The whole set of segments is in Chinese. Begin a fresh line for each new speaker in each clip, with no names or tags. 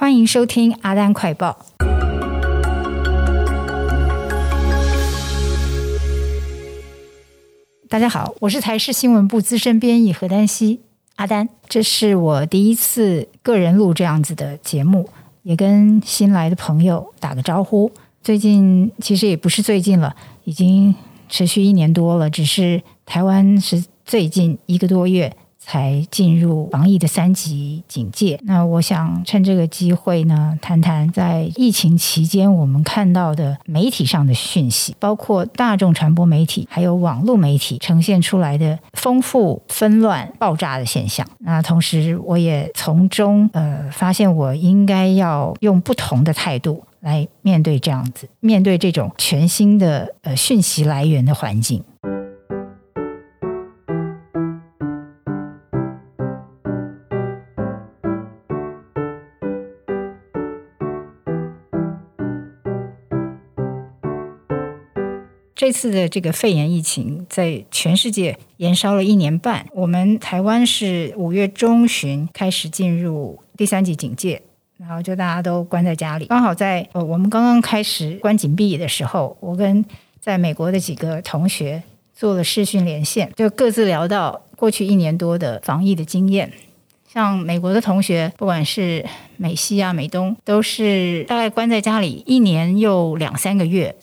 欢迎收听阿丹快报。大家好，我是台视新闻部资深编译何丹西，阿丹。这是我第一次个人录这样子的节目，也跟新来的朋友打个招呼。最近其实也不是最近了，已经持续一年多了，只是台湾是最近一个多月。才进入防疫的三级警戒。那我想趁这个机会呢，谈谈在疫情期间我们看到的媒体上的讯息，包括大众传播媒体还有网络媒体呈现出来的丰富、纷乱、爆炸的现象。那同时，我也从中呃发现，我应该要用不同的态度来面对这样子，面对这种全新的呃讯息来源的环境。这次的这个肺炎疫情在全世界延烧了一年半，我们台湾是五月中旬开始进入第三级警戒，然后就大家都关在家里。刚好在呃我们刚刚开始关紧闭的时候，我跟在美国的几个同学做了视讯连线，就各自聊到过去一年多的防疫的经验。像美国的同学，不管是美西啊、美东，都是大概关在家里一年又两三个月。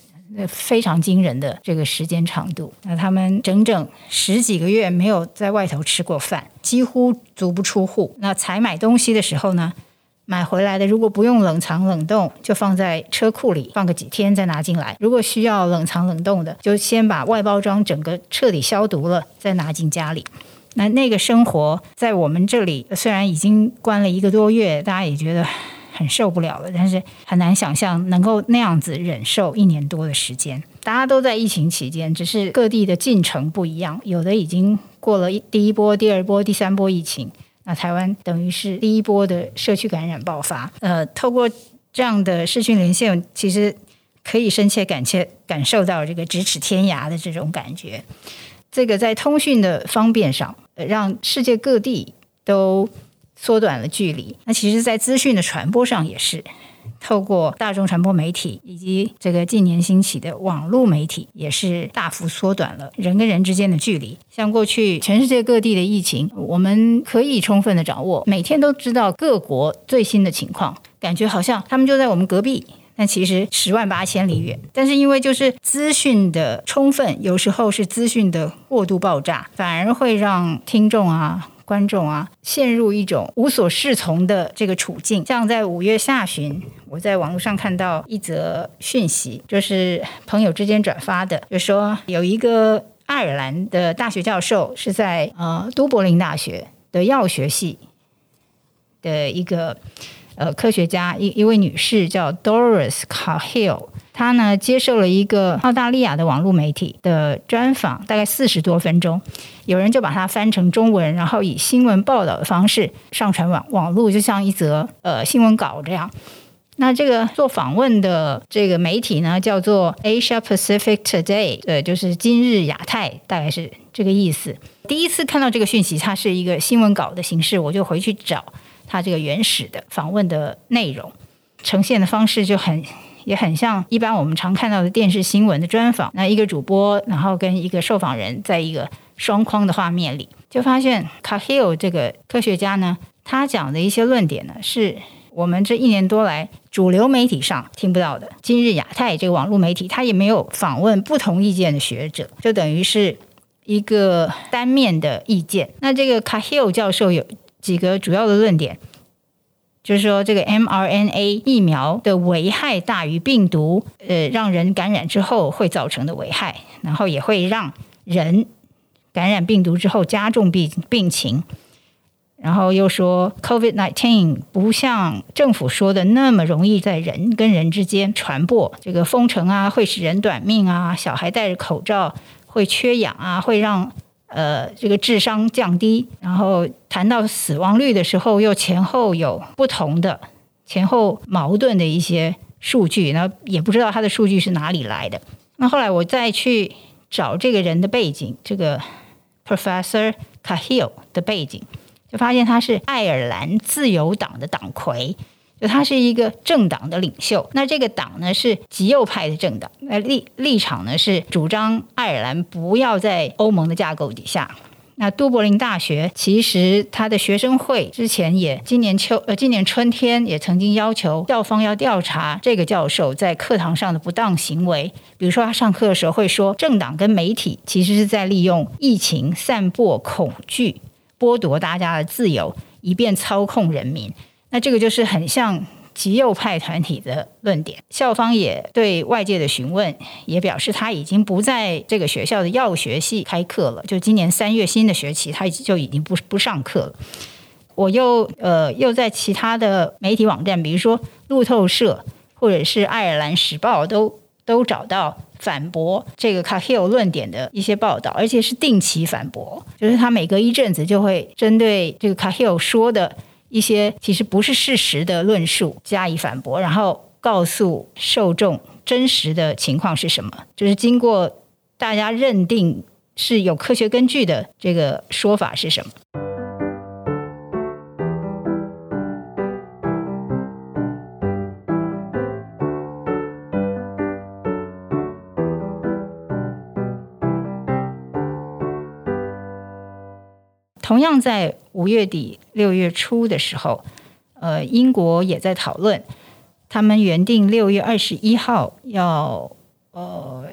非常惊人的这个时间长度，那他们整整十几个月没有在外头吃过饭，几乎足不出户。那采买东西的时候呢，买回来的如果不用冷藏冷冻，就放在车库里放个几天再拿进来；如果需要冷藏冷冻的，就先把外包装整个彻底消毒了再拿进家里。那那个生活在我们这里虽然已经关了一个多月，大家也觉得。很受不了了，但是很难想象能够那样子忍受一年多的时间。大家都在疫情期间，只是各地的进程不一样，有的已经过了第一波、第二波、第三波疫情。那台湾等于是第一波的社区感染爆发。呃，透过这样的视讯连线，其实可以深切感切感受到这个咫尺天涯的这种感觉。这个在通讯的方便上，呃，让世界各地都。缩短了距离。那其实，在资讯的传播上也是，透过大众传播媒体以及这个近年兴起的网络媒体，也是大幅缩短了人跟人之间的距离。像过去全世界各地的疫情，我们可以充分的掌握，每天都知道各国最新的情况，感觉好像他们就在我们隔壁，但其实十万八千里远。但是因为就是资讯的充分，有时候是资讯的过度爆炸，反而会让听众啊。观众啊，陷入一种无所适从的这个处境。像在五月下旬，我在网络上看到一则讯息，就是朋友之间转发的，就说有一个爱尔兰的大学教授是在呃都柏林大学的药学系的一个呃科学家，一一位女士叫 Doris Cahill。他呢接受了一个澳大利亚的网络媒体的专访，大概四十多分钟。有人就把它翻成中文，然后以新闻报道的方式上传网网络，就像一则呃新闻稿这样。那这个做访问的这个媒体呢，叫做 Asia Pacific Today，呃，就是今日亚太，大概是这个意思。第一次看到这个讯息，它是一个新闻稿的形式，我就回去找它这个原始的访问的内容，呈现的方式就很。也很像一般我们常看到的电视新闻的专访，那一个主播，然后跟一个受访人在一个双框的画面里，就发现卡希尔这个科学家呢，他讲的一些论点呢，是我们这一年多来主流媒体上听不到的。今日亚太这个网络媒体，他也没有访问不同意见的学者，就等于是一个单面的意见。那这个卡希尔教授有几个主要的论点。就是说，这个 mRNA 疫苗的危害大于病毒，呃，让人感染之后会造成的危害，然后也会让人感染病毒之后加重病病情。然后又说，COVID-19 不像政府说的那么容易在人跟人之间传播，这个封城啊会使人短命啊，小孩戴着口罩会缺氧啊，会让。呃，这个智商降低，然后谈到死亡率的时候，又前后有不同的、前后矛盾的一些数据，那也不知道他的数据是哪里来的。那后来我再去找这个人的背景，这个 Professor Cahill 的背景，就发现他是爱尔兰自由党的党魁，就他是一个政党的领袖。那这个党呢是极右派的政党，那立立场呢是主张爱尔兰不要在欧盟的架构底下。那都柏林大学其实他的学生会之前也今年秋呃今年春天也曾经要求校方要调查这个教授在课堂上的不当行为，比如说他上课的时候会说政党跟媒体其实是在利用疫情散播恐惧，剥夺大家的自由，以便操控人民。那这个就是很像。极右派团体的论点，校方也对外界的询问，也表示他已经不在这个学校的药学系开课了。就今年三月新的学期，他就已经不不上课了。我又呃又在其他的媒体网站，比如说路透社或者是爱尔兰时报，都都找到反驳这个 Cahill 论点的一些报道，而且是定期反驳，就是他每隔一阵子就会针对这个 Cahill 说的。一些其实不是事实的论述加以反驳，然后告诉受众真实的情况是什么，就是经过大家认定是有科学根据的这个说法是什么。同样在五月底六月初的时候，呃，英国也在讨论，他们原定六月二十一号要呃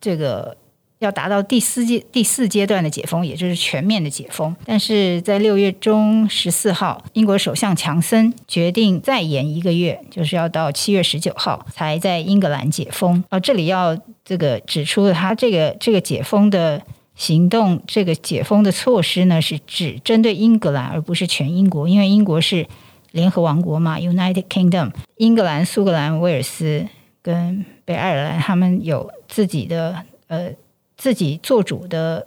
这个要达到第四阶第四阶段的解封，也就是全面的解封。但是在六月中十四号，英国首相强森决定再延一个月，就是要到七月十九号才在英格兰解封。啊，这里要这个指出他这个这个解封的。行动这个解封的措施呢，是只针对英格兰，而不是全英国，因为英国是联合王国嘛，United Kingdom。英格兰、苏格兰、威尔斯跟北爱尔兰，他们有自己的呃自己做主的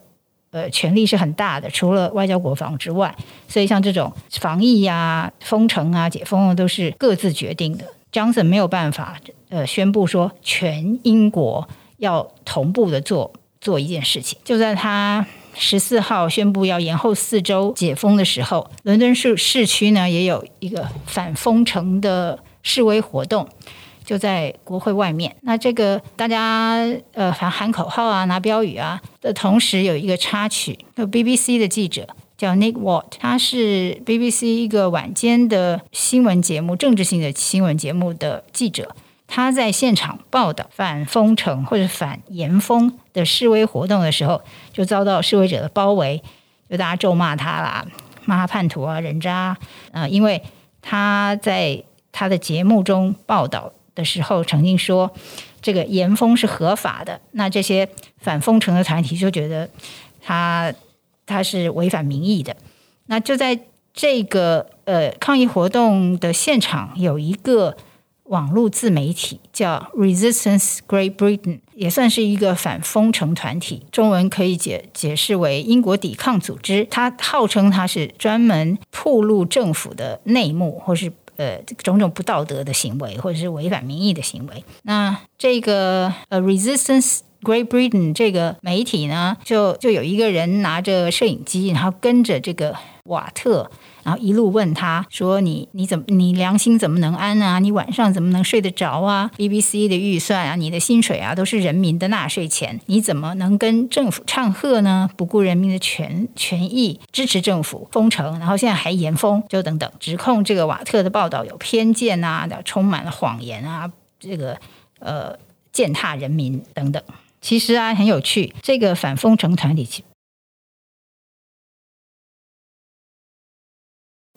呃权力是很大的，除了外交国防之外，所以像这种防疫呀、封城啊、解封啊，都是各自决定的。Johnson 没有办法呃宣布说全英国要同步的做。做一件事情，就在他十四号宣布要延后四周解封的时候，伦敦市市区呢也有一个反封城的示威活动，就在国会外面。那这个大家呃喊喊口号啊、拿标语啊的同时，有一个插曲，有 BBC 的记者叫 Nick Watt，他是 BBC 一个晚间的新闻节目、政治性的新闻节目的记者。他在现场报道反封城或者反严封的示威活动的时候，就遭到示威者的包围，就大家咒骂他啦，骂他叛徒啊、人渣啊、呃。因为他在他的节目中报道的时候，曾经说这个严封是合法的。那这些反封城的团体就觉得他他是违反民意的。那就在这个呃抗议活动的现场有一个。网络自媒体叫 Resistance Great Britain，也算是一个反封城团体，中文可以解解释为英国抵抗组织。它号称它是专门暴露政府的内幕，或是呃种种不道德的行为，或者是违反民意的行为。那这个呃 Resistance Great Britain 这个媒体呢，就就有一个人拿着摄影机，然后跟着这个瓦特。然后一路问他说：“你你怎么你良心怎么能安啊？你晚上怎么能睡得着啊？BBC 的预算啊，你的薪水啊，都是人民的纳税钱，你怎么能跟政府唱和呢？不顾人民的权权益，支持政府封城，然后现在还严封，就等等，指控这个瓦特的报道有偏见啊，充满了谎言啊，这个呃践踏人民等等。其实啊，很有趣，这个反封城团体。”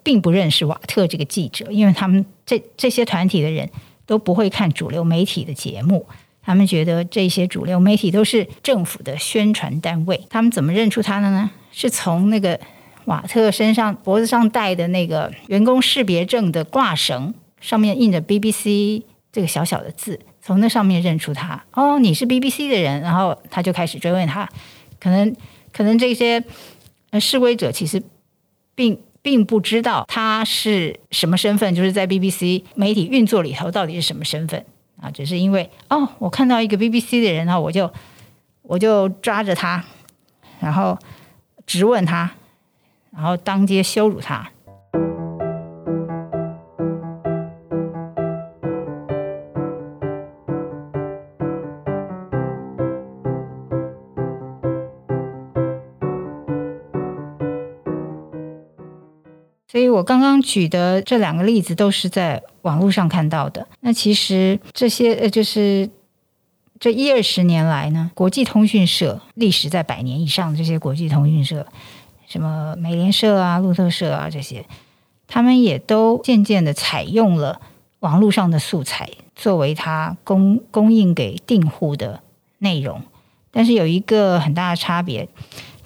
并不认识瓦特这个记者，因为他们这这些团体的人都不会看主流媒体的节目，他们觉得这些主流媒体都是政府的宣传单位。他们怎么认出他的呢？是从那个瓦特身上脖子上戴的那个员工识别证的挂绳上面印着 BBC 这个小小的字，从那上面认出他。哦，你是 BBC 的人，然后他就开始追问他。可能可能这些示威者其实并。并不知道他是什么身份，就是在 BBC 媒体运作里头到底是什么身份啊？只是因为哦，我看到一个 BBC 的人，呢我就我就抓着他，然后质问他，然后当街羞辱他。所以我刚刚举的这两个例子都是在网络上看到的。那其实这些呃，就是这一二十年来呢，国际通讯社历史在百年以上的这些国际通讯社，什么美联社啊、路透社啊这些，他们也都渐渐的采用了网络上的素材作为它供供应给订户的内容。但是有一个很大的差别，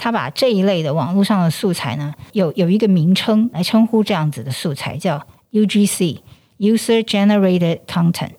他把这一类的网络上的素材呢，有有一个名称来称呼这样子的素材，叫 UGC（User Generated Content），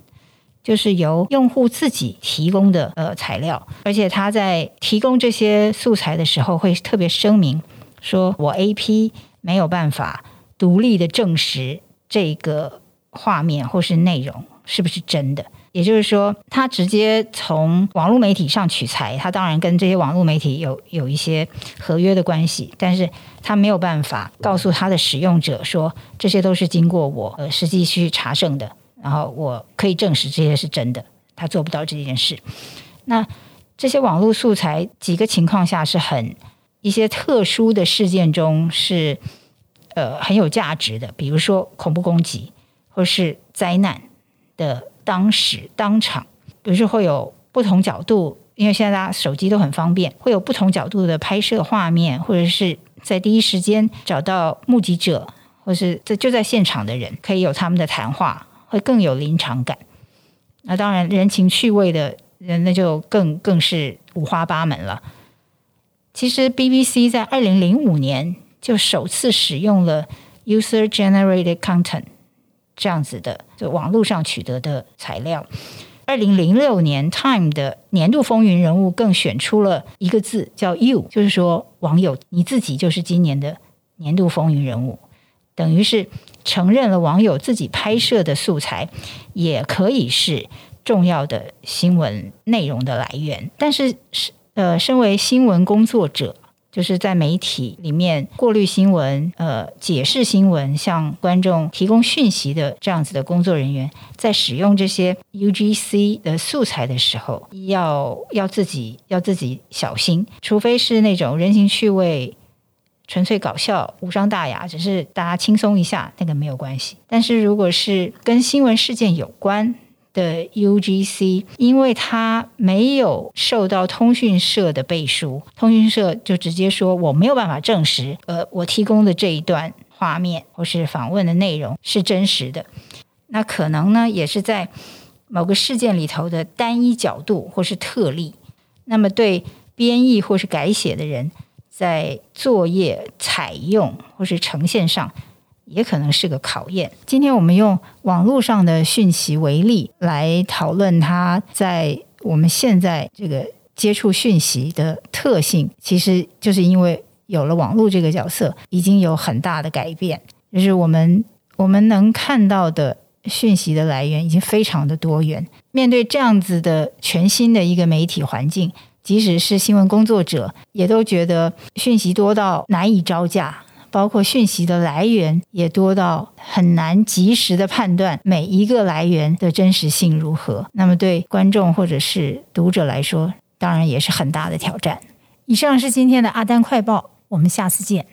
就是由用户自己提供的呃材料，而且他在提供这些素材的时候，会特别声明说：“我 AP 没有办法独立的证实这个画面或是内容是不是真的。”也就是说，他直接从网络媒体上取材，他当然跟这些网络媒体有有一些合约的关系，但是他没有办法告诉他的使用者说，这些都是经过我呃实际去查证的，然后我可以证实这些是真的，他做不到这件事。那这些网络素材几个情况下是很一些特殊的事件中是呃很有价值的，比如说恐怖攻击或是灾难的。当时当场，比如说会有不同角度，因为现在大家手机都很方便，会有不同角度的拍摄画面，或者是在第一时间找到目击者，或是在就在现场的人，可以有他们的谈话，会更有临场感。那当然，人情趣味的人，那就更更是五花八门了。其实，BBC 在二零零五年就首次使用了 user-generated content。这样子的，就网络上取得的材料。二零零六年，Time 的年度风云人物更选出了一个字，叫 “you”，就是说网友你自己就是今年的年度风云人物，等于是承认了网友自己拍摄的素材也可以是重要的新闻内容的来源。但是，是呃，身为新闻工作者。就是在媒体里面过滤新闻、呃解释新闻、向观众提供讯息的这样子的工作人员，在使用这些 UGC 的素材的时候，要要自己要自己小心，除非是那种人情趣味、纯粹搞笑、无伤大雅，只是大家轻松一下，那个没有关系。但是如果是跟新闻事件有关，的 UGC，因为它没有受到通讯社的背书，通讯社就直接说我没有办法证实，呃，我提供的这一段画面或是访问的内容是真实的。那可能呢，也是在某个事件里头的单一角度或是特例。那么对编译或是改写的人，在作业采用或是呈现上。也可能是个考验。今天我们用网络上的讯息为例来讨论它在我们现在这个接触讯息的特性，其实就是因为有了网络这个角色，已经有很大的改变。就是我们我们能看到的讯息的来源已经非常的多元。面对这样子的全新的一个媒体环境，即使是新闻工作者，也都觉得讯息多到难以招架。包括讯息的来源也多到很难及时的判断每一个来源的真实性如何。那么对观众或者是读者来说，当然也是很大的挑战。以上是今天的阿丹快报，我们下次见。